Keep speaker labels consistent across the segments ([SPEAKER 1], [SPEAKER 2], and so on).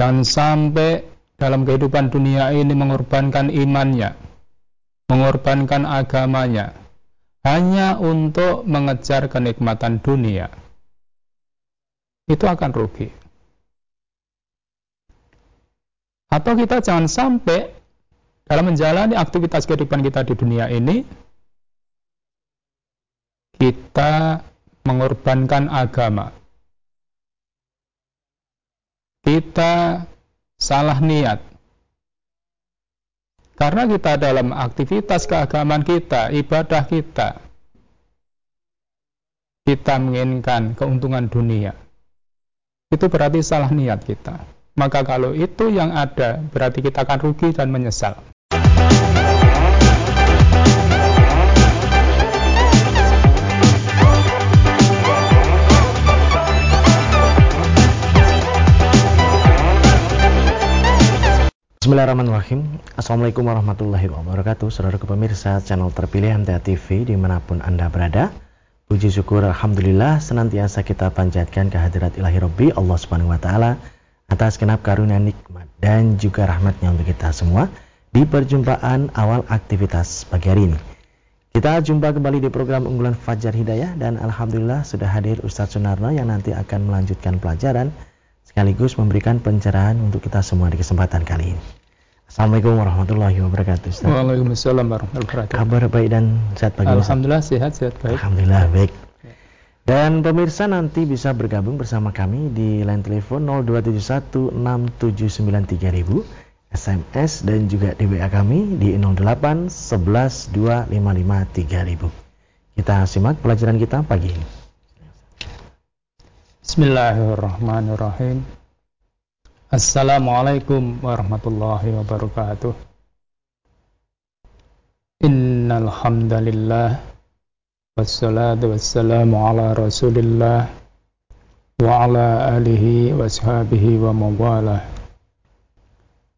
[SPEAKER 1] Jangan sampai dalam kehidupan dunia ini mengorbankan imannya, mengorbankan agamanya, hanya untuk mengejar kenikmatan dunia. Itu akan rugi. Atau kita jangan sampai dalam menjalani aktivitas kehidupan kita di dunia ini, kita mengorbankan agama. Kita salah niat. Karena kita dalam aktivitas keagamaan kita, ibadah kita, kita menginginkan keuntungan dunia. Itu berarti salah niat kita. Maka kalau itu yang ada, berarti kita akan rugi dan menyesal.
[SPEAKER 2] Bismillahirrahmanirrahim. Assalamualaikum warahmatullahi wabarakatuh. Saudara pemirsa channel terpilih MTA TV di mana pun Anda berada. Puji syukur Alhamdulillah senantiasa kita panjatkan kehadirat ilahi Rabbi Allah subhanahu wa ta'ala Atas kenap karunia nikmat dan juga rahmatnya untuk kita semua Di perjumpaan awal aktivitas pagi hari ini. Kita jumpa kembali di program unggulan Fajar Hidayah Dan Alhamdulillah sudah hadir Ustadz Sunarno yang nanti akan melanjutkan pelajaran sekaligus memberikan pencerahan untuk kita semua di kesempatan kali ini. Assalamualaikum warahmatullahi wabarakatuh. Ustaz.
[SPEAKER 1] Waalaikumsalam warahmatullahi wabarakatuh.
[SPEAKER 2] Kabar baik dan sehat pagi
[SPEAKER 1] Alhamdulillah Ustaz. sehat sehat baik.
[SPEAKER 2] Alhamdulillah baik. Dan pemirsa nanti bisa bergabung bersama kami di line telepon 02716793000 SMS dan juga di WA kami di 08 11 Kita simak pelajaran kita pagi ini.
[SPEAKER 1] Bismillahirrahmanirrahim. Assalamualaikum warahmatullahi wabarakatuh. Innal hamdalillah wassalatu wassalamu ala Rasulillah wa ala alihi wa wa mawalah.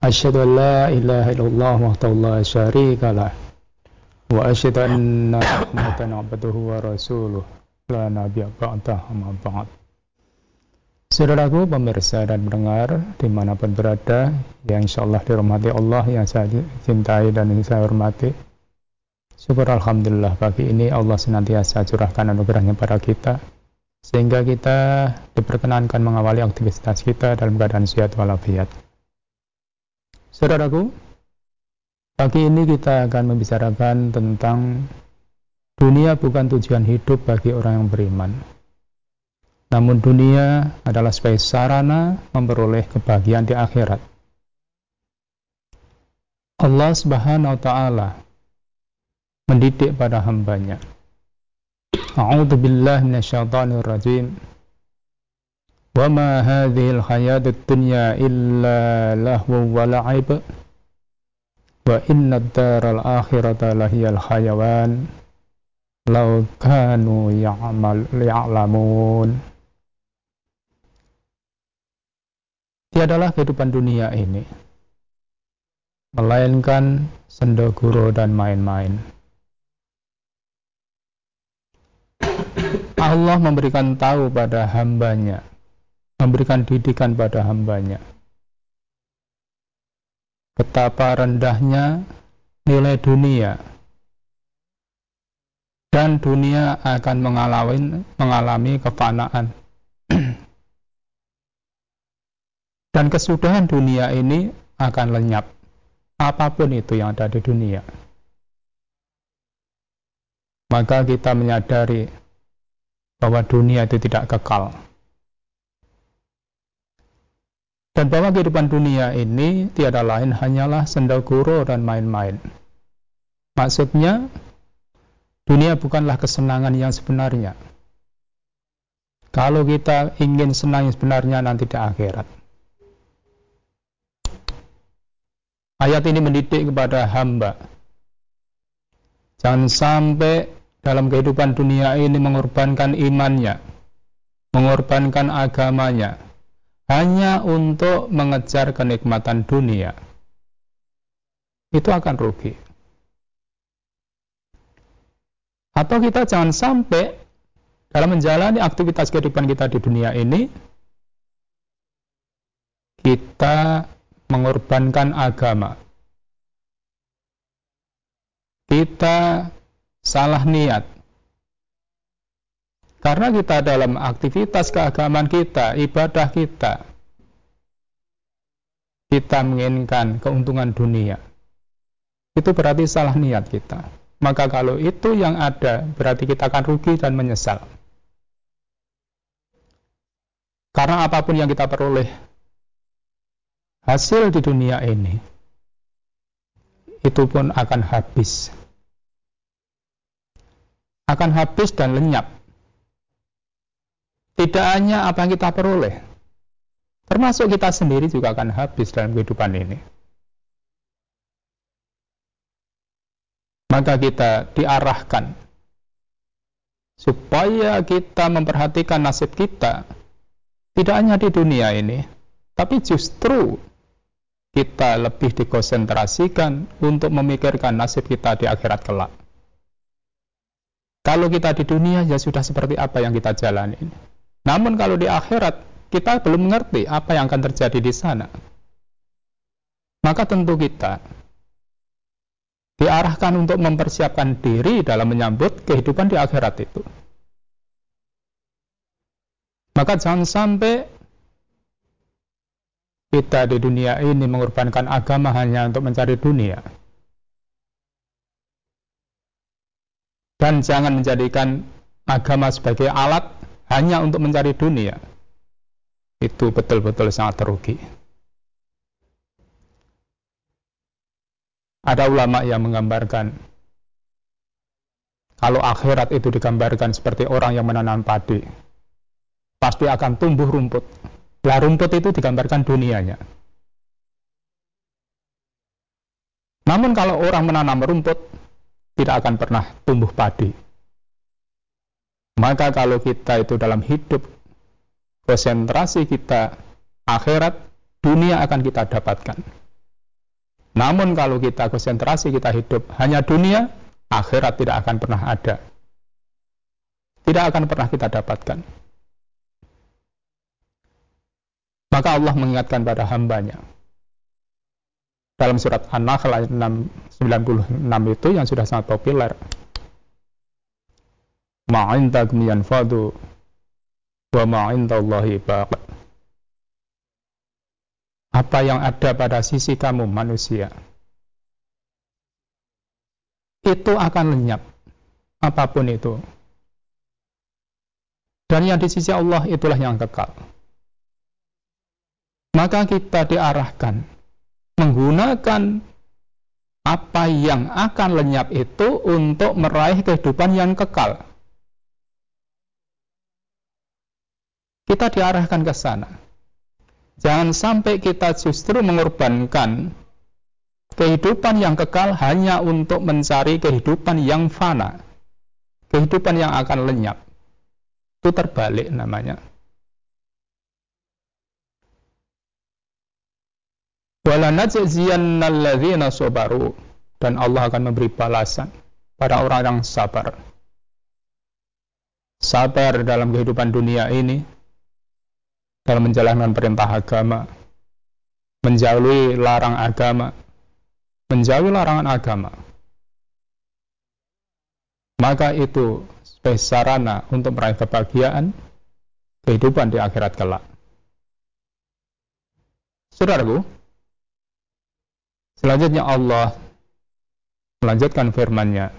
[SPEAKER 1] Asyhadu an la ilaha illallah wahdahu la syarika lah wa asyhadu anna Muhammadan abduhu wa rasuluh la nabiyya ba'd. Saudaraku pemirsa dan pendengar di mana pun berada yang insya Allah dirahmati Allah yang saya cintai dan yang saya hormati. Syukur Alhamdulillah pagi ini Allah senantiasa curahkan anugerahnya pada kita sehingga kita diperkenankan mengawali aktivitas kita dalam keadaan sehat walafiat. Saudaraku pagi ini kita akan membicarakan tentang dunia bukan tujuan hidup bagi orang yang beriman namun dunia adalah sebagai sarana memperoleh kebahagiaan di akhirat. Allah Subhanahu wa taala mendidik pada hambanya. A'udzu billahi minasyaitonir rajim. Wa ma hadhil hayatud dunya illa lahu wa la'ib. Wa inna ad-daral akhirata lahiyal hayawan. Law kanu ya'mal ya'lamun. Tiadalah kehidupan dunia ini melainkan sendoguro dan main-main. Allah memberikan tahu pada hambanya, memberikan didikan pada hambanya. Betapa rendahnya nilai dunia dan dunia akan mengalami, kefanaan Dan kesudahan dunia ini akan lenyap. Apa pun itu yang ada di dunia. Maka kita menyadari bahwa dunia itu tidak kekal. Dan bahwa kehidupan dunia ini tiada lain hanyalah sendaguro dan main-main. Maksudnya, dunia bukanlah kesenangan yang sebenarnya. Kalau kita ingin senang yang sebenarnya nanti di akhirat. Ayat ini mendidik kepada hamba. Jangan sampai dalam kehidupan dunia ini mengorbankan imannya, mengorbankan agamanya, hanya untuk mengejar kenikmatan dunia. Itu akan rugi. Atau kita jangan sampai dalam menjalani aktivitas kehidupan kita di dunia ini, kita mengorbankan agama. Kita salah niat. Karena kita dalam aktivitas keagamaan kita, ibadah kita, kita menginginkan keuntungan dunia. Itu berarti salah niat kita. Maka kalau itu yang ada, berarti kita akan rugi dan menyesal. Karena apa pun yang kita peroleh hasil di dunia ini itu pun akan habis. Akan habis dan lenyap. Tidak hanya apa yang kita peroleh, termasuk kita sendiri juga akan habis dalam kehidupan ini. Maka kita diarahkan supaya kita memperhatikan nasib kita tidak hanya di dunia ini, tapi justru kita lebih dikonsentrasikan untuk memikirkan nasib kita di akhirat kelak. Kalau kita di dunia ya sudah seperti apa yang kita jalani. Namun kalau di akhirat kita belum mengerti apa yang akan terjadi di sana. Maka tentu kita diarahkan untuk mempersiapkan diri dalam menyambut kehidupan di akhirat itu. Maka jangan sampai kita di dunia ini mengorbankan agama hanya untuk mencari dunia. Dan jangan menjadikan agama sebagai alat hanya untuk mencari dunia. Itu betul-betul sangat terugi. Ada ulama yang menggambarkan kalau akhirat itu digambarkan seperti orang yang menanam padi, pasti akan tumbuh rumput lah rumput itu digambarkan dunianya. Namun kalau orang menanam rumput, tidak akan pernah tumbuh padi. Maka kalau kita itu dalam hidup, konsentrasi kita akhirat, dunia akan kita dapatkan. Namun kalau kita konsentrasi kita hidup hanya dunia, akhirat tidak akan pernah ada. Tidak akan pernah kita dapatkan. Maka Allah mengingatkan pada hambanya. Dalam surat An-Nahl ayat 96 itu yang sudah sangat populer. Ma'indakum yanfadu wa ma'indallahi baq. Apa yang ada pada sisi kamu manusia itu akan lenyap apa pun itu. Dan yang di sisi Allah itulah yang kekal maka kita diarahkan menggunakan apa yang akan lenyap itu untuk meraih kehidupan yang kekal. Kita diarahkan ke sana. Jangan sampai kita justru mengorbankan kehidupan yang kekal hanya untuk mencari kehidupan yang fana. Kehidupan yang akan lenyap. Itu terbalik namanya. Sabaru dan Allah akan memberi balasan pada orang yang sabar. Sabar dalam kehidupan dunia ini dalam menjalankan perintah agama, menjauhi larang agama, menjauhi larangan agama. Maka itu sebagai sarana untuk meraih kebahagiaan kehidupan di akhirat kelak. Saudaraku, Selanjutnya Allah melanjutkan firman-Nya.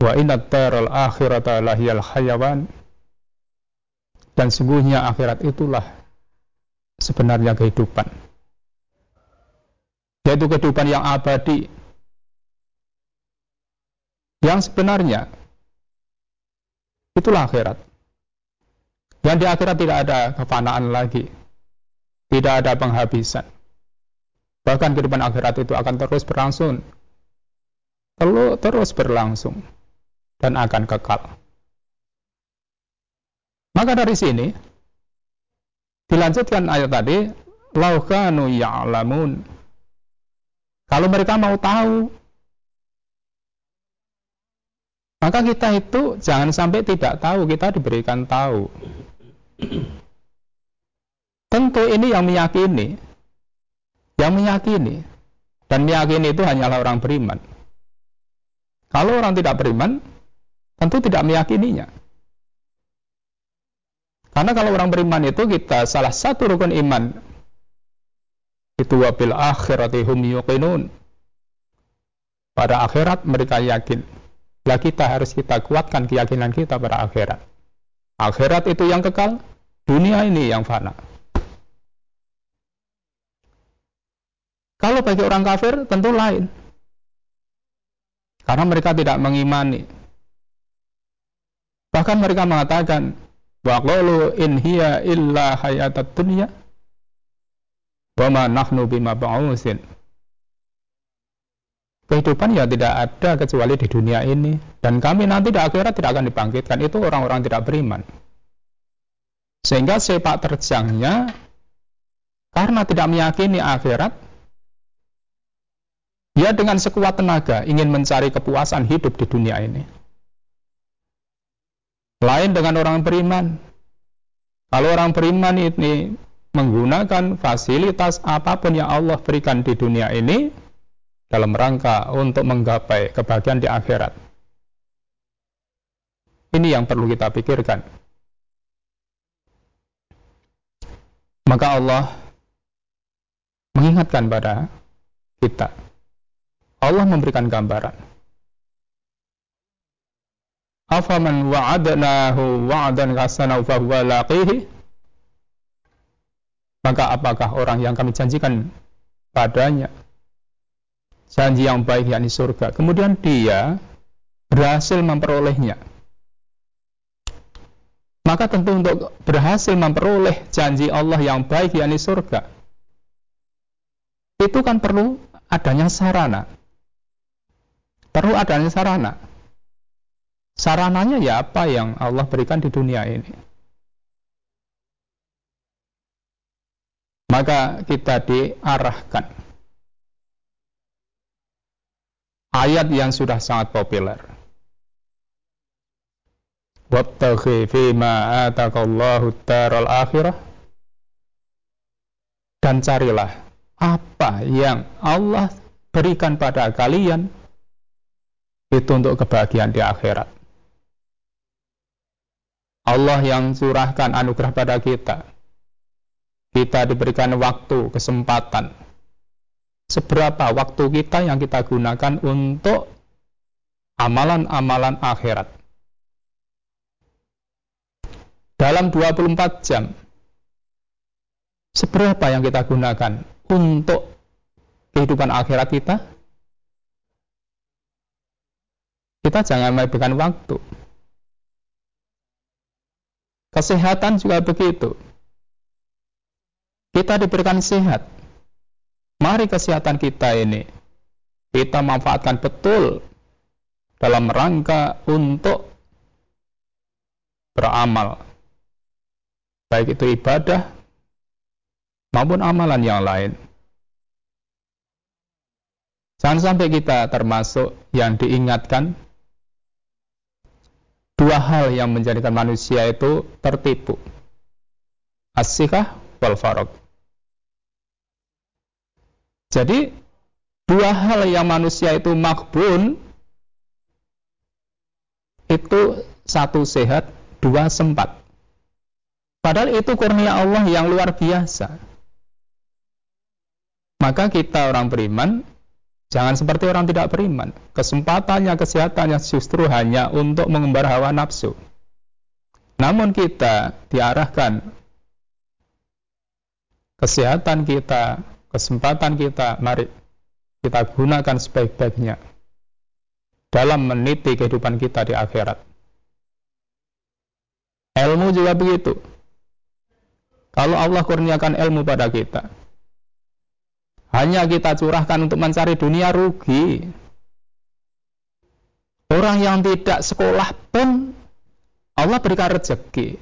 [SPEAKER 1] Wa inna taral akhirata lahiyal hayawan dan sungguhnya akhirat itulah sebenarnya kehidupan. Yaitu kehidupan yang abadi. Yang sebenarnya itulah akhirat. Yang di akhirat tidak ada kefanaan lagi. Tidak ada penghabisan. Bahkan kehidupan akhirat itu akan terus berlangsung. Terus, terus berlangsung. Dan akan kekal. Maka dari sini, dilanjutkan ayat tadi, laukanu ya'lamun. Kalau mereka mau tahu, maka kita itu jangan sampai tidak tahu, kita diberikan tahu. Tentu ini yang meyakini. Yang meyakini. Dan meyakini itu hanyalah orang beriman. Kalau orang tidak beriman, tentu tidak meyakininya. Karena kalau orang beriman itu kita salah satu rukun iman itu wabil akhirati hum yuqinun. Pada akhirat mereka yakin. Lah kita harus kita kuatkan keyakinan kita pada akhirat. Akhirat itu yang kekal, dunia ini yang fana. Kalau bagi orang kafir tentu lain. Karena mereka tidak mengimani. Bahkan mereka mengatakan, Wa qalu in hiya illa hayatat dunya wa ma nahnu bima ba'usin. Kehidupan ya tidak ada kecuali di dunia ini dan kami nanti di akhirat tidak akan dibangkitkan. Itu orang-orang tidak beriman. Sehingga sepak terjangnya karena tidak meyakini akhirat dia dengan sekuat tenaga ingin mencari kepuasan hidup di dunia ini. Lain dengan orang beriman. Kalau orang beriman ini menggunakan fasilitas apa pun yang Allah berikan di dunia ini dalam rangka untuk menggapai kebahagiaan di akhirat. Ini yang perlu kita pikirkan. Maka Allah mengingatkan pada kita. Allah memberikan gambaran. Afaman wa'adnahu wa'dan hasana fa huwa laqihi. Maka apakah orang yang kami janjikan padanya? Janji yang baik yakni surga. Kemudian dia berhasil memperolehnya. Maka tentu untuk berhasil memperoleh janji Allah yang baik yakni surga itu kan perlu adanya sarana perlu adanya sarana Sarananya ya apa yang Allah berikan di dunia ini. Maka kita diarahkan. Ayat yang sudah sangat populer. Wabtaghi taral akhirah. Dan carilah apa yang Allah berikan pada kalian itu untuk kebahagiaan di akhirat. Allah yang curahkan anugerah pada kita. Kita diberikan waktu, kesempatan. Seberapa waktu kita yang kita gunakan untuk amalan-amalan akhirat. Dalam 24 jam, seberapa yang kita gunakan untuk kehidupan akhirat kita? Kita jangan menghabiskan waktu Kesehatan juga begitu. Kita diberikan sehat. Mari kesehatan kita ini kita manfaatkan betul dalam rangka untuk beramal. Baik itu ibadah maupun amalan yang lain. Jangan sampai kita termasuk yang diingatkan dua hal yang menjadikan manusia itu tertipu. Asikah wal farok. Jadi dua hal yang manusia itu makbun itu satu sehat, dua sempat. Padahal itu kurnia Allah yang luar biasa. Maka kita orang beriman Jangan seperti orang tidak beriman. Kesempatannya, kesehatannya justru hanya untuk mengembar hawa nafsu. Namun kita diarahkan kesehatan kita, kesempatan kita, mari kita gunakan sebaik-baiknya dalam meniti kehidupan kita di akhirat. Ilmu juga begitu. Kalau Allah kurniakan ilmu pada kita, hanya kita curahkan untuk mencari dunia rugi. Orang yang tidak sekolah pun Allah berikan rezeki.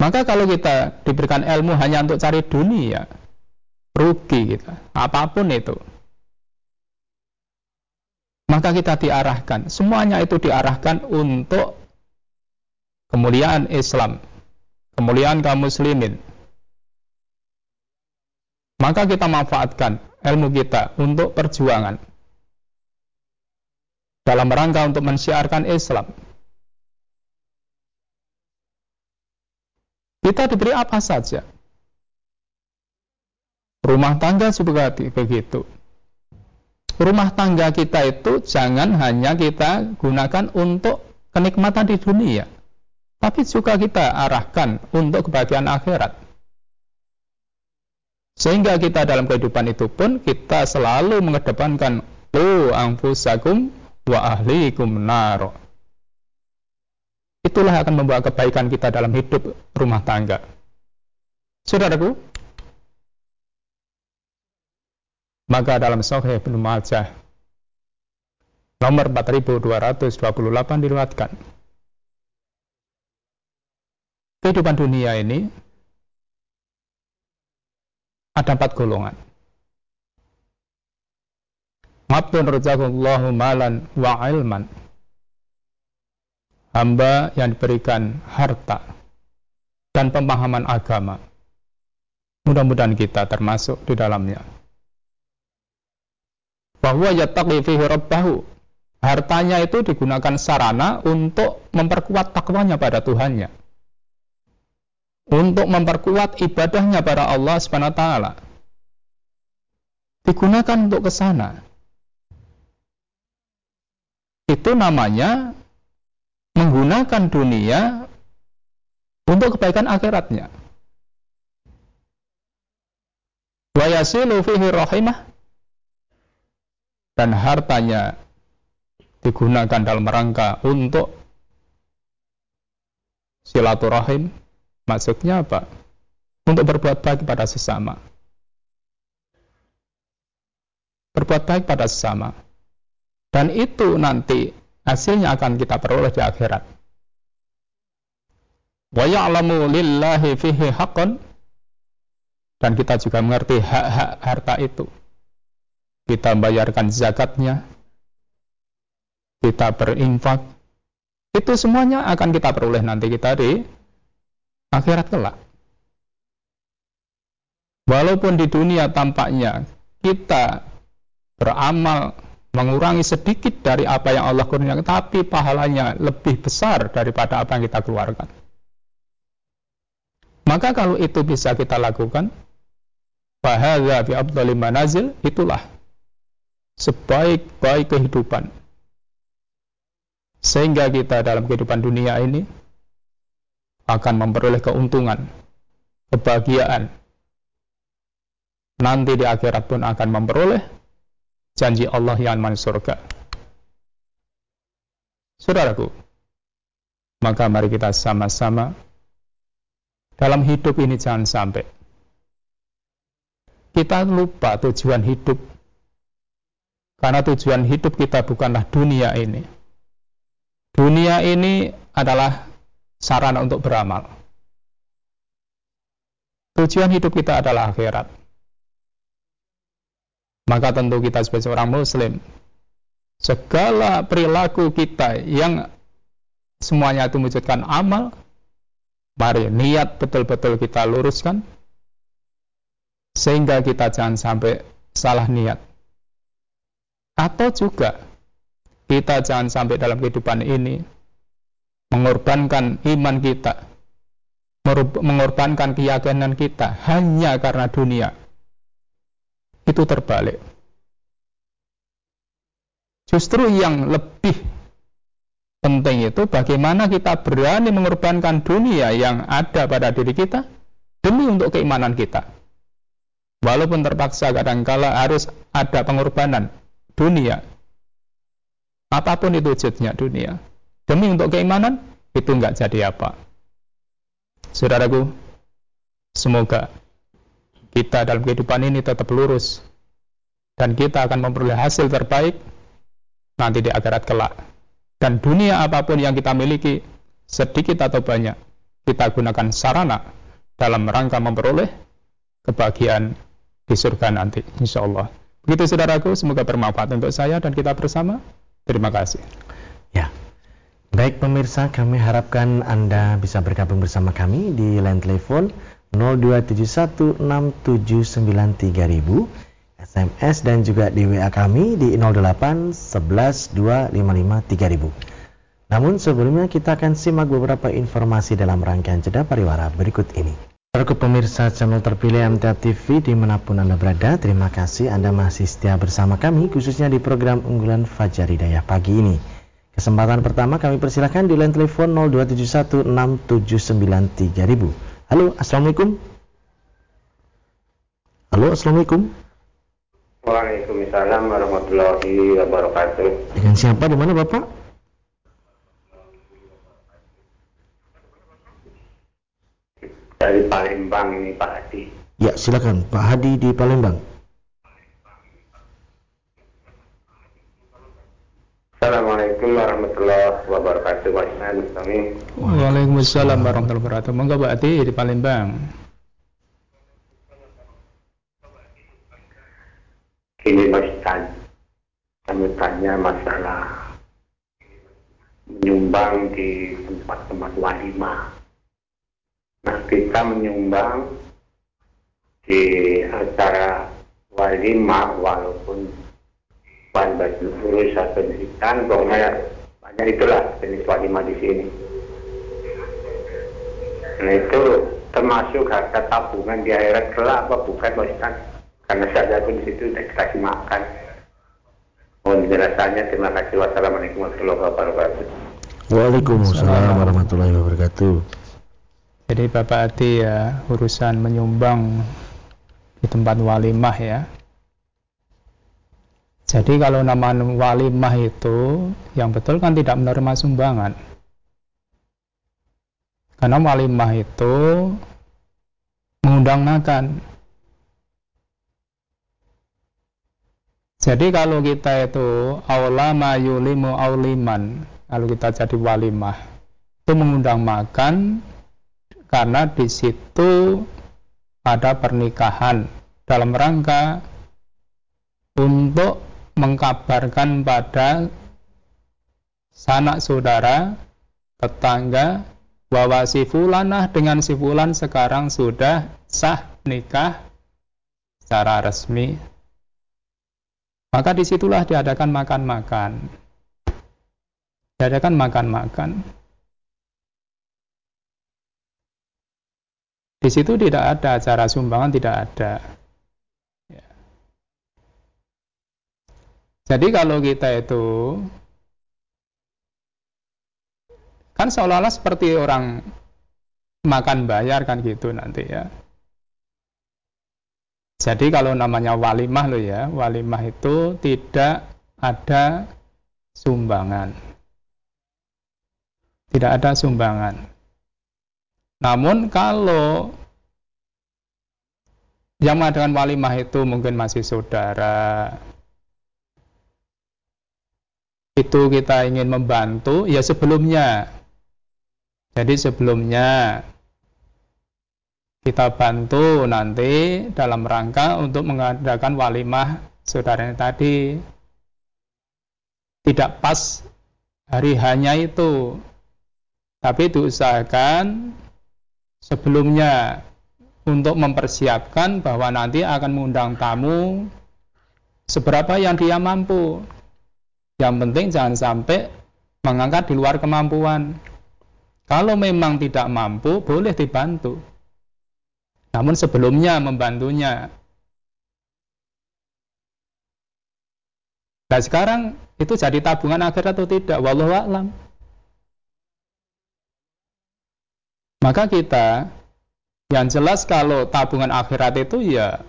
[SPEAKER 1] Maka kalau kita diberikan ilmu hanya untuk cari dunia, rugi kita, apa pun itu. Maka kita diarahkan, semuanya itu diarahkan untuk kemuliaan Islam, kemuliaan kaum muslimin, Maka kita manfaatkan ilmu kita untuk perjuangan dalam rangka untuk mensiarkan Islam. Kita diberi apa saja. Rumah tangga juga begitu. Rumah tangga kita itu jangan hanya kita gunakan untuk kenikmatan di dunia, tapi juga kita arahkan untuk kebahagiaan akhirat. Sehingga kita dalam kehidupan itu pun kita selalu mengedepankan lu anfusakum wa ahlikum naro. Itulah akan membawa kebaikan kita dalam hidup rumah tangga. Saudaraku, maka dalam Sahih Ibnu Majah nomor 4228 diriwayatkan kehidupan dunia ini ada empat golongan. Abdun rajakullahu malan wa ilman. Hamba yang diberikan harta dan pemahaman agama. Mudah-mudahan kita termasuk di dalamnya. Bahwa yattaqi fihi rabbahu. Hartanya itu digunakan sarana untuk memperkuat takwanya pada Tuhannya. Untuk memperkuat ibadahnya pada Allah Subhanahu wa taala. Digunakan untuk ke sana itu namanya menggunakan dunia untuk kebaikan akhiratnya. Wa yasilu fihi rahimah dan hartanya digunakan dalam rangka untuk silaturahim maksudnya apa? Untuk berbuat baik pada sesama. Berbuat baik pada sesama dan itu nanti hasilnya akan kita peroleh di akhirat. Wa ya'lamu lillahi fihi haqqan dan kita juga mengerti hak-hak harta itu. Kita membayarkan zakatnya, kita berinfak, itu semuanya akan kita peroleh nanti kita di akhirat kelak. Walaupun di dunia tampaknya kita beramal mengurangi sedikit dari apa yang Allah kurniakan, tapi pahalanya lebih besar daripada apa yang kita keluarkan. Maka kalau itu bisa kita lakukan, bahaya bi abdali manazil, itulah sebaik-baik kehidupan. Sehingga kita dalam kehidupan dunia ini akan memperoleh keuntungan, kebahagiaan. Nanti di akhirat pun akan memperoleh janji Allah yang masuk surga. Saudaraku, maka mari kita sama-sama dalam hidup ini jangan sampai kita lupa tujuan hidup. Karena tujuan hidup kita bukanlah dunia ini. Dunia ini adalah sarana untuk beramal. Tujuan hidup kita adalah akhirat maka tentu kita sebagai seorang muslim segala perilaku kita yang semuanya itu mewujudkan amal mari niat betul-betul kita luruskan sehingga kita jangan sampai salah niat atau juga kita jangan sampai dalam kehidupan ini mengorbankan iman kita mengorbankan keyakinan kita hanya karena dunia itu terbalik. Justru yang lebih penting itu bagaimana kita berani mengorbankan dunia yang ada pada diri kita demi untuk keimanan kita. Walaupun terpaksa kadangkala harus ada pengorbanan dunia. Apa pun itu wujudnya dunia. Demi untuk keimanan, itu enggak jadi apa. Saudaraku, semoga kita dalam kehidupan ini tetap lurus dan kita akan memperoleh hasil terbaik nanti di akhirat kelak. Dan dunia apa pun yang kita miliki, sedikit atau banyak, kita gunakan sarana dalam rangka memperoleh kebahagiaan di surga nanti, insya Allah. Begitu saudaraku, semoga bermanfaat untuk saya dan kita bersama. Terima kasih.
[SPEAKER 2] Ya, baik pemirsa, kami harapkan Anda bisa bergabung bersama kami di line telepon 02716793000 SMS dan juga di WA kami di 08 11 255 3000. Namun sebelumnya kita akan simak beberapa informasi dalam rangkaian jeda pariwara berikut ini. Para pemirsa channel terpilih MTA TV di mana pun Anda berada, terima kasih Anda masih setia bersama kami khususnya di program unggulan Fajar Hidayah pagi ini. Kesempatan pertama kami persilahkan di line telepon 02716793000. Halo, Assalamualaikum. Halo, Assalamualaikum.
[SPEAKER 3] Waalaikumsalam warahmatullahi wabarakatuh.
[SPEAKER 2] Dengan siapa di mana Bapak?
[SPEAKER 3] Dari Palembang ini Pak Hadi.
[SPEAKER 2] Ya, silakan Pak Hadi di Palembang.
[SPEAKER 3] Assalamualaikum warahmatullahi wabarakatuh. Pak
[SPEAKER 1] Waalaikumsalam warahmatullahi wabarakatuh. Monggo Pak Hadi di Palembang.
[SPEAKER 3] Ini Mas Tan, kami tanya masalah menyumbang di tempat-tempat walimah. Nah kita menyumbang di acara walimah walaupun bahan baju urus atau pendidikan, pokoknya banyak itulah jenis walimah di sini. Nah itu termasuk harta tabungan di akhirat kelak apa bukan Mas Tan? karena saya pun di situ sudah dikasih makan. Mohon penjelasannya. Terima kasih. Wassalamualaikum warahmatullahi wabarakatuh.
[SPEAKER 2] Waalaikumsalam warahmatullahi wabarakatuh.
[SPEAKER 1] Jadi Bapak Adi ya urusan menyumbang di tempat walimah ya. Jadi kalau nama walimah itu yang betul kan tidak menerima sumbangan. Karena walimah itu mengundang makan. Jadi kalau kita itu aulama yulimu auliman, kalau kita jadi walimah, itu mengundang makan karena di situ ada pernikahan dalam rangka untuk mengkabarkan pada sanak saudara, tetangga, bahwa si fulanah dengan si fulan sekarang sudah sah nikah secara resmi maka di situlah diadakan makan-makan. Diadakan makan-makan. Di situ tidak ada acara sumbangan, tidak ada. Jadi kalau kita itu kan seolah-olah seperti orang makan bayar kan gitu nanti ya. Jadi kalau namanya walimah lo ya, walimah itu tidak ada sumbangan. Tidak ada sumbangan. Namun kalau yang mengadakan walimah itu mungkin masih saudara, itu kita ingin membantu, ya sebelumnya. Jadi sebelumnya kita bantu nanti dalam rangka untuk mengadakan walimah saudaranya tadi tidak pas hari hanya itu tapi diusahakan sebelumnya untuk mempersiapkan bahwa nanti akan mengundang tamu seberapa yang dia mampu yang penting jangan sampai mengangkat di luar kemampuan kalau memang tidak mampu boleh dibantu namun sebelumnya membantunya. Nah sekarang itu jadi tabungan akhir atau tidak? Wallahu a'lam. Maka kita yang jelas kalau tabungan akhirat itu ya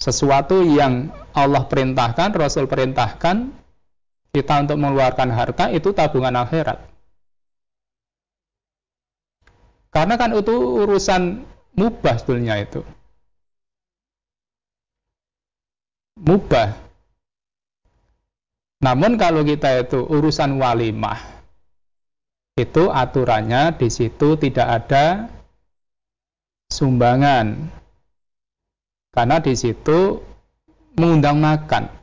[SPEAKER 1] sesuatu yang Allah perintahkan, Rasul perintahkan kita untuk mengeluarkan harta itu tabungan akhirat. Karena kan itu urusan mubah sebetulnya itu. Mubah. Namun kalau kita itu urusan walimah itu aturannya di situ tidak ada sumbangan. Karena di situ mengundang makan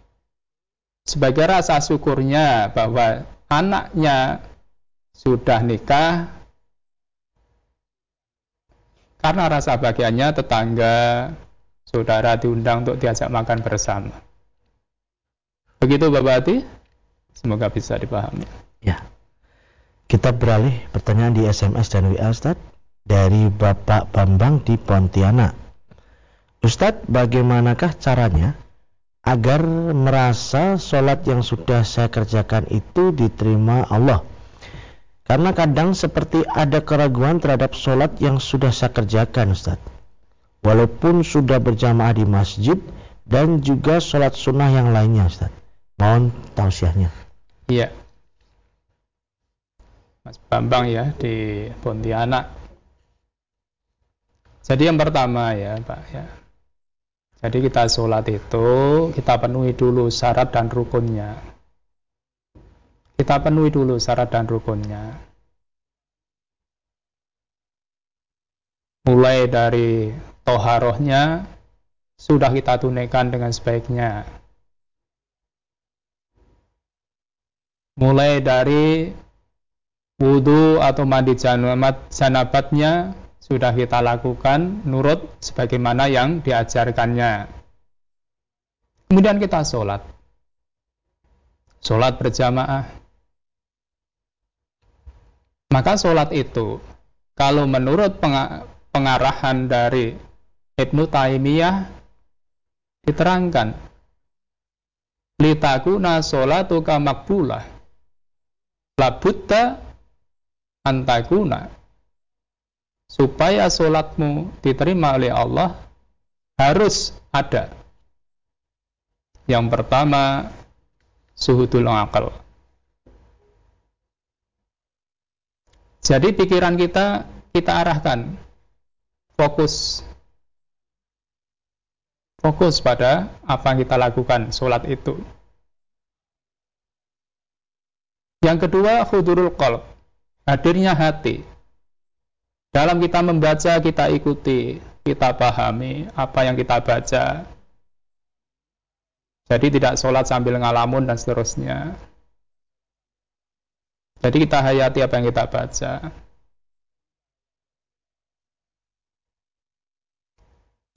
[SPEAKER 1] sebagai rasa syukurnya bahwa anaknya sudah nikah Karena rasa bahagianya tetangga, saudara diundang untuk diajak makan bersama. Begitu Bapak Hati, semoga bisa dipahami.
[SPEAKER 2] Ya. Kita beralih pertanyaan di SMS dan WA Ustaz dari Bapak Bambang di Pontianak. Ustadz, bagaimanakah caranya agar merasa sholat yang sudah saya kerjakan itu diterima Allah. Karena kadang seperti ada keraguan terhadap sholat yang sudah saya kerjakan Ustaz. Walaupun sudah berjamaah di masjid dan juga sholat sunnah yang lainnya Ustaz. Mohon tausiahnya.
[SPEAKER 1] Iya. Mas Bambang ya di Pontianak. Jadi yang pertama ya Pak ya jadi kita sholat itu kita penuhi dulu syarat dan rukunnya. Kita penuhi dulu syarat dan rukunnya. Mulai dari toharohnya sudah kita tunaikan dengan sebaiknya. Mulai dari wudhu atau mandi janabatnya sudah kita lakukan nurut sebagaimana yang diajarkannya. Kemudian kita sholat. Sholat berjamaah. Maka sholat itu, kalau menurut pengarahan dari Ibnu Taimiyah, diterangkan, litakuna sholatuka makbulah, labutta antakuna supaya sholatmu diterima oleh Allah harus ada. Yang pertama, suhudul akal. Jadi pikiran kita kita arahkan fokus fokus pada apa yang kita lakukan sholat itu. Yang kedua, hudurul qalb, hadirnya hati. Dalam kita membaca, kita ikuti, kita pahami apa yang kita baca. Jadi tidak sholat sambil ngalamun dan seterusnya. Jadi kita hayati apa yang kita baca.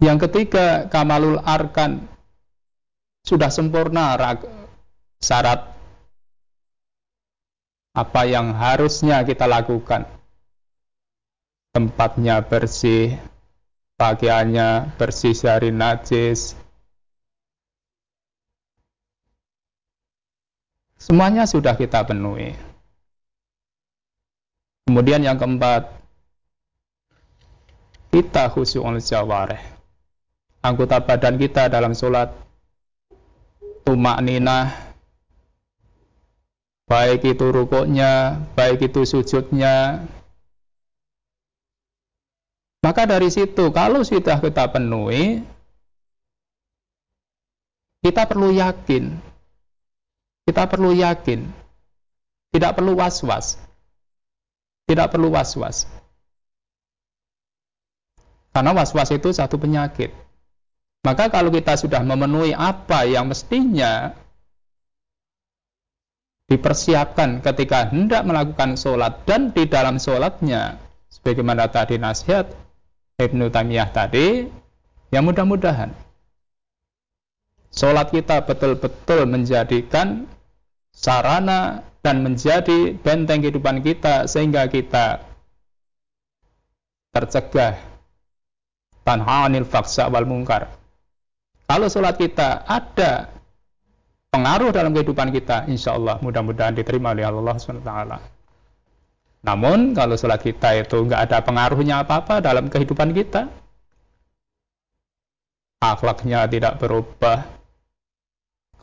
[SPEAKER 1] Yang ketiga, kamalul arkan. Sudah sempurna syarat apa yang harusnya kita lakukan tempatnya bersih, pakaiannya bersih dari najis. Semuanya sudah kita penuhi. Kemudian yang keempat, kita khusyuk jawareh. Anggota badan kita dalam sholat, tumak ninah, baik itu rukuknya, baik itu sujudnya, maka dari situ, kalau sudah kita penuhi, kita perlu yakin. Kita perlu yakin. Tidak perlu was-was. Tidak perlu was-was. Karena was-was itu satu penyakit. Maka kalau kita sudah memenuhi apa yang mestinya dipersiapkan ketika hendak melakukan sholat dan di dalam sholatnya sebagaimana tadi nasihat Ibnu Taimiyah tadi, ya mudah-mudahan sholat kita betul-betul menjadikan sarana dan menjadi benteng kehidupan kita sehingga kita tercegah tanha anil faksa wal mungkar. Kalau sholat kita ada pengaruh dalam kehidupan kita, insya Allah mudah-mudahan diterima oleh Allah SWT. Namun kalau sholat kita itu nggak ada pengaruhnya apa-apa dalam kehidupan kita, akhlaknya tidak berubah,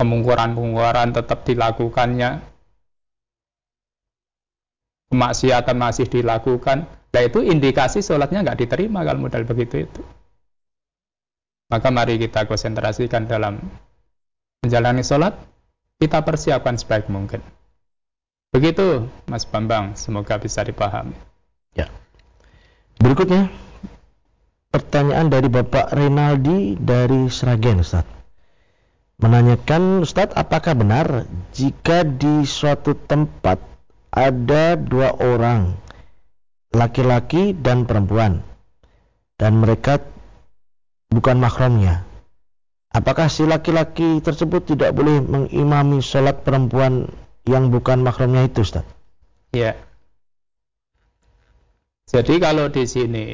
[SPEAKER 1] kemungkaran-kemungkaran tetap dilakukannya, kemaksiatan masih dilakukan, nah itu indikasi sholatnya nggak diterima kalau modal begitu itu. Maka mari kita konsentrasikan dalam menjalani sholat, kita persiapkan sebaik mungkin. Begitu Mas Bambang, semoga bisa dipahami.
[SPEAKER 2] Ya. Berikutnya pertanyaan dari Bapak Renaldi dari Sragen Ustaz. Menanyakan Ustaz, apakah benar jika di suatu tempat ada dua orang laki-laki dan perempuan dan mereka bukan mahramnya. Apakah si laki-laki tersebut tidak boleh mengimami sholat perempuan yang bukan mahramnya itu, Ustaz?
[SPEAKER 1] Ya. Jadi kalau di sini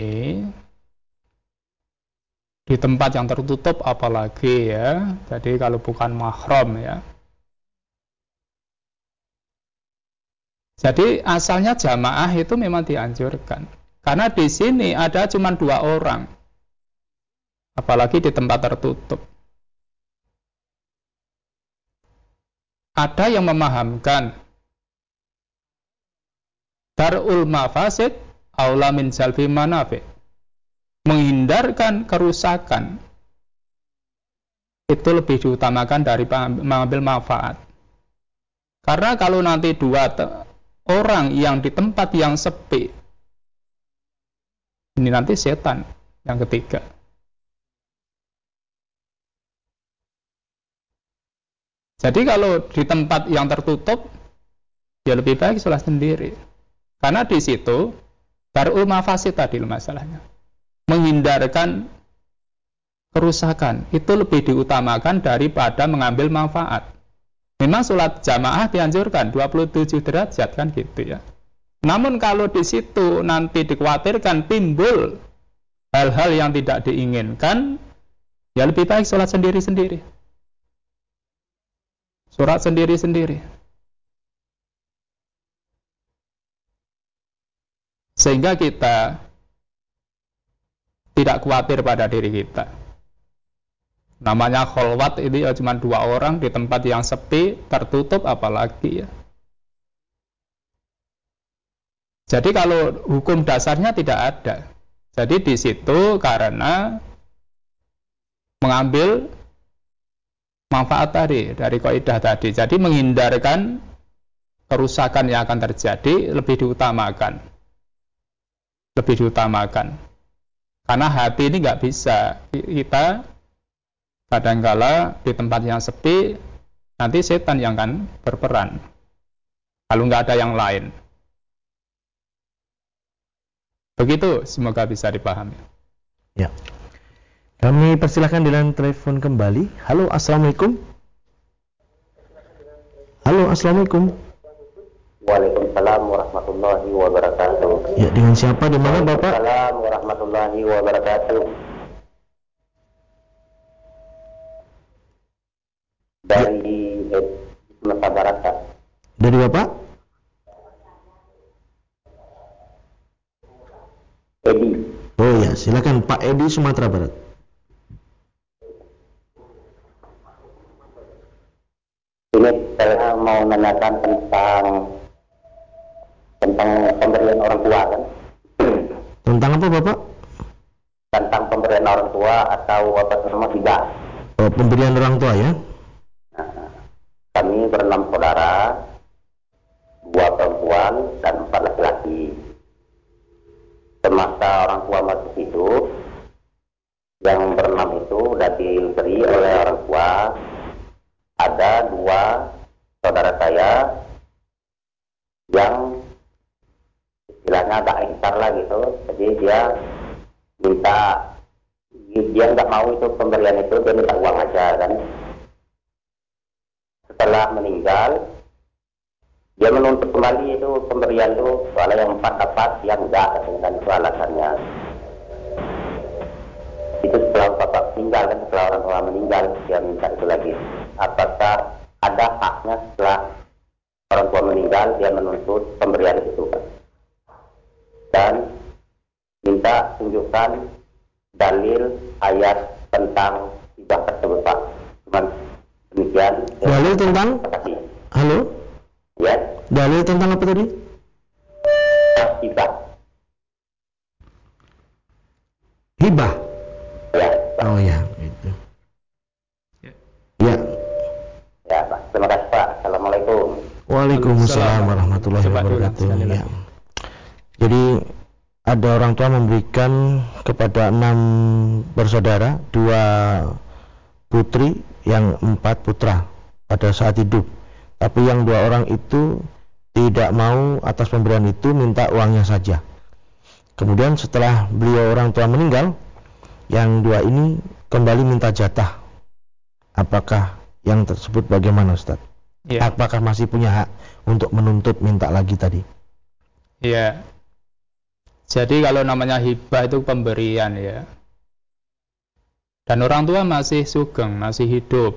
[SPEAKER 1] di tempat yang tertutup apalagi ya. Jadi kalau bukan mahram ya. Jadi asalnya jamaah itu memang dianjurkan. Karena di sini ada cuma dua orang. Apalagi di tempat tertutup. Ada yang memahamkan darul mafasid aula min salfi manafi. Menghindarkan kerusakan itu lebih diutamakan dari mengambil manfaat. Karena kalau nanti dua orang yang di tempat yang sepi ini nanti setan yang ketiga jadi kalau di tempat yang tertutup ya lebih baik sholat sendiri karena di situ darul mafasid tadi masalahnya menghindarkan kerusakan itu lebih diutamakan daripada mengambil manfaat Memang sholat jamaah dianjurkan 27 derajat kan gitu ya. Namun kalau di situ nanti dikhawatirkan timbul hal-hal yang tidak diinginkan, ya lebih baik sholat sendiri-sendiri. Surat sendiri-sendiri. Sehingga kita tidak khawatir pada diri kita. Namanya kholwat ini ya cuma dua orang di tempat yang sepi, tertutup apalagi ya. Jadi kalau hukum dasarnya tidak ada. Jadi di situ karena mengambil manfaat tadi dari kaidah tadi. Jadi menghindarkan kerusakan yang akan terjadi lebih diutamakan. Lebih diutamakan. Karena hati ini nggak bisa kita kadangkala di tempat yang sepi nanti setan yang akan berperan kalau nggak ada yang lain begitu semoga bisa dipahami
[SPEAKER 2] ya kami persilahkan dengan telepon kembali halo assalamualaikum halo assalamualaikum
[SPEAKER 4] Waalaikumsalam warahmatullahi wabarakatuh.
[SPEAKER 2] Ya, dengan siapa di mana Bapak?
[SPEAKER 4] Waalaikumsalam warahmatullahi wabarakatuh. dari Sumatera Barat.
[SPEAKER 2] Dari Bapak?
[SPEAKER 4] Edi.
[SPEAKER 2] Oh ya, silakan Pak Edi Sumatera Barat.
[SPEAKER 4] Ini saya mau menanyakan tentang tentang pemberian orang tua kan?
[SPEAKER 2] Tentang apa Bapak?
[SPEAKER 4] Tentang pemberian orang tua atau apa nama hibah.
[SPEAKER 2] Oh, pemberian orang tua ya?
[SPEAKER 4] kami berenam saudara, dua perempuan dan empat laki-laki. Semasa orang tua masih hidup, yang berenam itu sudah diberi oleh orang tua. Ada dua saudara saya yang istilahnya agak insar lah gitu. Jadi dia minta dia nggak mau itu pemberian itu dia minta uang aja kan. Setelah meninggal dia menuntut kembali itu pemberian itu soalnya yang empat dapat yang enggak dengan itu alasannya. Itu setelah bapak meninggal kan setelah orang tua meninggal dia minta itu lagi apakah ada haknya setelah orang tua meninggal dia menuntut pemberian itu dan minta tunjukkan dalil ayat tentang hibah tersebut pak cuman Demikian.
[SPEAKER 2] Dalil tentang? Halo?
[SPEAKER 4] Ya.
[SPEAKER 2] Dalil tentang apa tadi?
[SPEAKER 4] Hibah.
[SPEAKER 2] Hibah.
[SPEAKER 4] Ya.
[SPEAKER 2] Oh. Ya. Warahmatullahi wabarakatuh. Ya. Jadi ada orang tua memberikan kepada enam bersaudara dua putri yang empat putra pada saat hidup tapi yang dua orang itu tidak mau atas pemberian itu minta uangnya saja Kemudian setelah beliau orang tua meninggal, yang dua ini kembali minta jatah. Apakah yang tersebut bagaimana Ustaz? Ya. Apakah masih punya hak untuk menuntut minta lagi tadi?
[SPEAKER 1] Iya. Jadi kalau namanya hibah itu pemberian ya. Dan orang tua masih sugeng, masih hidup.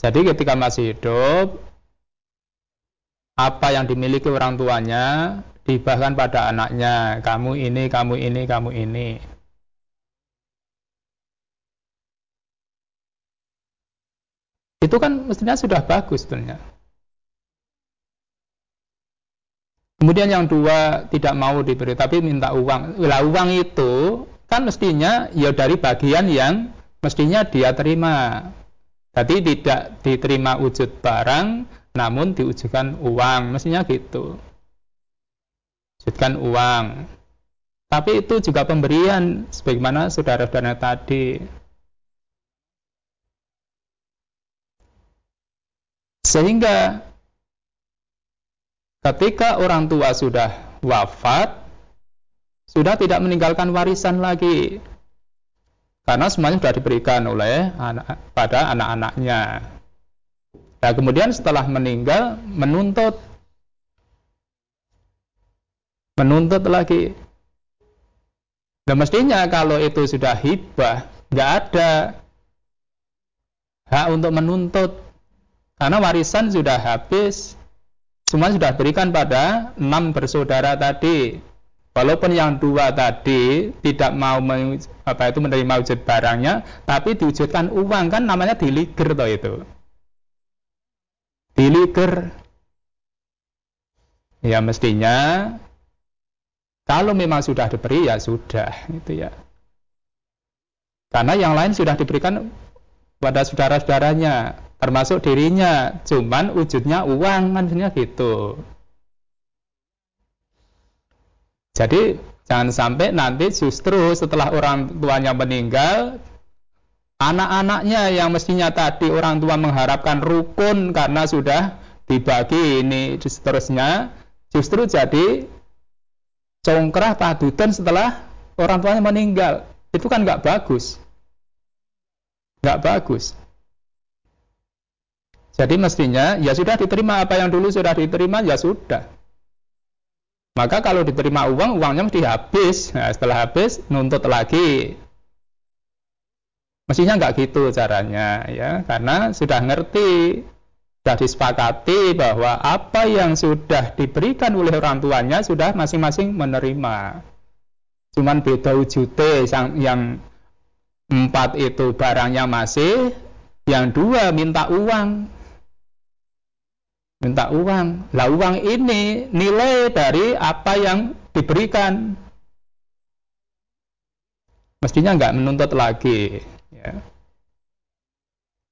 [SPEAKER 1] Jadi ketika masih hidup, apa yang dimiliki orang tuanya dibahkan pada anaknya. Kamu ini, kamu ini, kamu ini. Itu kan mestinya sudah bagus sebenarnya. Kemudian yang dua tidak mau diberi tapi minta uang. Lah uang itu kan mestinya ya dari bagian yang mestinya dia terima. Jadi tidak diterima wujud barang namun diwujudkan uang, mestinya gitu. Wujudkan uang. Tapi itu juga pemberian sebagaimana saudara-saudara tadi. Sehingga ketika orang tua sudah wafat, sudah tidak meninggalkan warisan lagi. Karena semuanya sudah diberikan oleh anak, pada anak-anaknya. Nah, kemudian setelah meninggal menuntut menuntut lagi. Dan mestinya kalau itu sudah hibah, nggak ada hak untuk menuntut karena warisan sudah habis semua sudah berikan pada enam bersaudara tadi. Walaupun yang dua tadi tidak mau apa itu menerima wujud barangnya, tapi diwujudkan uang kan namanya diliger toh itu. Diliger. Ya mestinya kalau memang sudah diberi ya sudah itu ya. Karena yang lain sudah diberikan pada saudara-saudaranya termasuk dirinya cuman wujudnya uang kan gitu. Jadi jangan sampai nanti justru setelah orang tuanya meninggal anak-anaknya yang mestinya tadi orang tua mengharapkan rukun karena sudah dibagi ini seterusnya justru jadi congkrah padutan setelah orang tuanya meninggal. Itu kan nggak bagus. Nggak bagus jadi mestinya ya sudah diterima apa yang dulu sudah diterima ya sudah. Maka kalau diterima uang, uangnya mesti habis. Nah, setelah habis nuntut lagi. Mestinya nggak gitu caranya ya, karena sudah ngerti, sudah disepakati bahwa apa yang sudah diberikan oleh orang tuanya sudah masing-masing menerima. Cuman beda wujudnya yang, yang empat itu barangnya masih, yang dua minta uang minta uang. Lah uang ini nilai dari apa yang diberikan. Mestinya nggak menuntut lagi. Ya.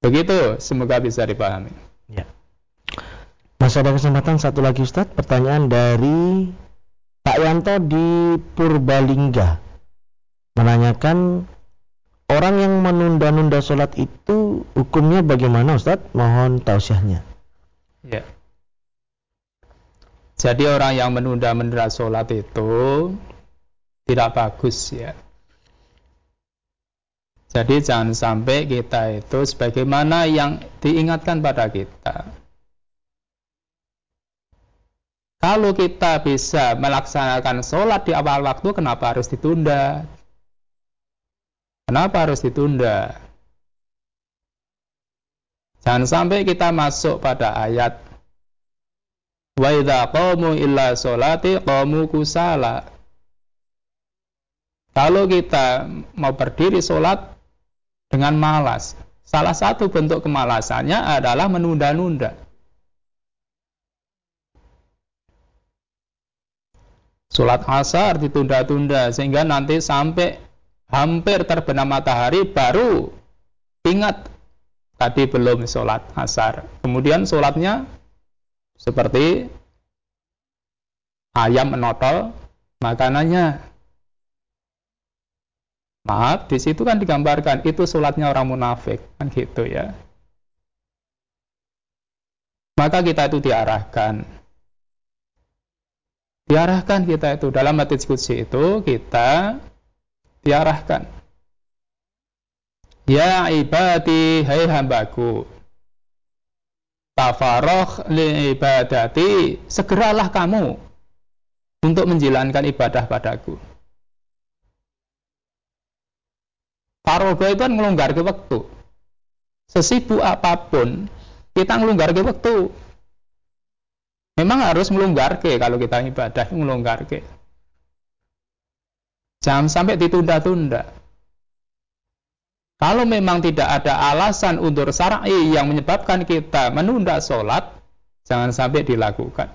[SPEAKER 1] Begitu, semoga bisa dipahami. Ya.
[SPEAKER 2] Masih ada kesempatan satu lagi Ustadz, pertanyaan dari Pak Yanto di Purbalingga menanyakan orang yang menunda-nunda sholat itu hukumnya bagaimana Ustadz? Mohon tausiahnya.
[SPEAKER 1] Ya. Jadi orang yang menunda-menunda sholat itu tidak bagus ya. Jadi jangan sampai kita itu sebagaimana yang diingatkan pada kita. Kalau kita bisa melaksanakan sholat di awal waktu, kenapa harus ditunda? Kenapa harus ditunda? Jangan sampai kita masuk pada ayat Wa idza qamu illa sholati qamu kusala. Kalau kita mau berdiri sholat dengan malas, salah satu bentuk kemalasannya adalah menunda-nunda. Sholat asar ditunda-tunda sehingga nanti sampai hampir terbenam matahari baru ingat tadi belum sholat asar. Kemudian sholatnya seperti ayam menotol makanannya. Maaf, di situ kan digambarkan itu sholatnya orang munafik, kan gitu ya. Maka kita itu diarahkan Diarahkan kita itu dalam hadis qudsi itu kita diarahkan. Ya ibadi hai hambaku. Tafaroh li ibadati segeralah kamu untuk menjalankan ibadah padaku. Parogo itu kan ngelonggar ke waktu. Sesibuk apa pun, kita ngelonggar ke waktu. Memang harus melonggar ke kalau kita ibadah melonggar ke. Jangan sampai ditunda-tunda. Kalau memang tidak ada alasan untuk syar'i yang menyebabkan kita menunda sholat, jangan sampai dilakukan.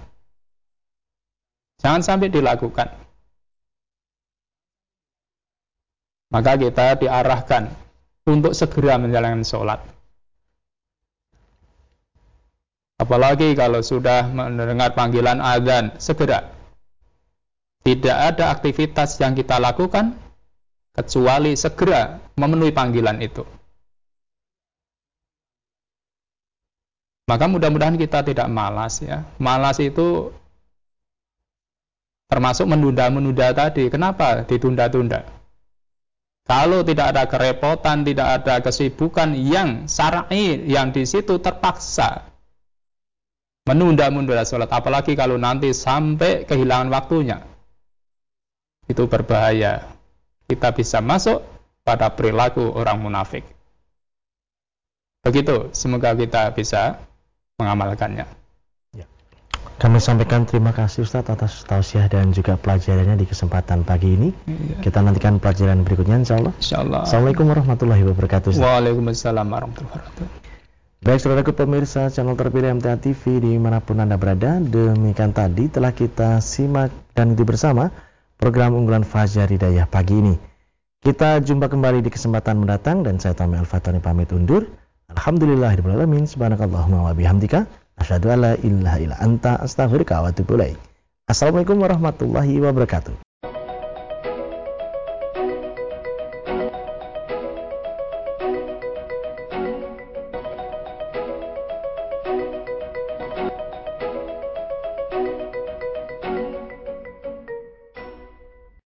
[SPEAKER 1] Jangan sampai dilakukan. Maka kita diarahkan untuk segera menjalankan sholat. Apalagi kalau sudah mendengar panggilan azan, segera. Tidak ada aktivitas yang kita lakukan kecuali segera memenuhi panggilan itu. Maka mudah-mudahan kita tidak malas ya. Malas itu termasuk menunda-menunda tadi. Kenapa ditunda-tunda? Kalau tidak ada kerepotan, tidak ada kesibukan yang syar'i yang di situ terpaksa menunda-munda sholat apalagi kalau nanti sampai kehilangan waktunya itu berbahaya kita bisa masuk pada perilaku orang munafik begitu semoga kita bisa mengamalkannya
[SPEAKER 2] ya. kami sampaikan terima kasih Ustadz atas tausiah dan juga pelajarannya di kesempatan pagi ini. Ya. Kita nantikan pelajaran berikutnya insya Allah.
[SPEAKER 1] Insya Allah.
[SPEAKER 2] Assalamualaikum warahmatullahi wabarakatuh.
[SPEAKER 1] Ustaz. Waalaikumsalam warahmatullahi wabarakatuh.
[SPEAKER 2] Baik saudaraku pemirsa channel terpilih MTA TV di mana pun Anda berada Demikian tadi telah kita simak dan ikuti bersama program unggulan Fajar Hidayah pagi ini. Kita jumpa kembali di kesempatan mendatang dan saya Tami Al-Fatani pamit undur. Alhamdulillahirrahmanirrahim Subhanakallahumma wa bihamdika Asyadu ala ilaha illa anta astaghfirka wa Assalamualaikum warahmatullahi wabarakatuh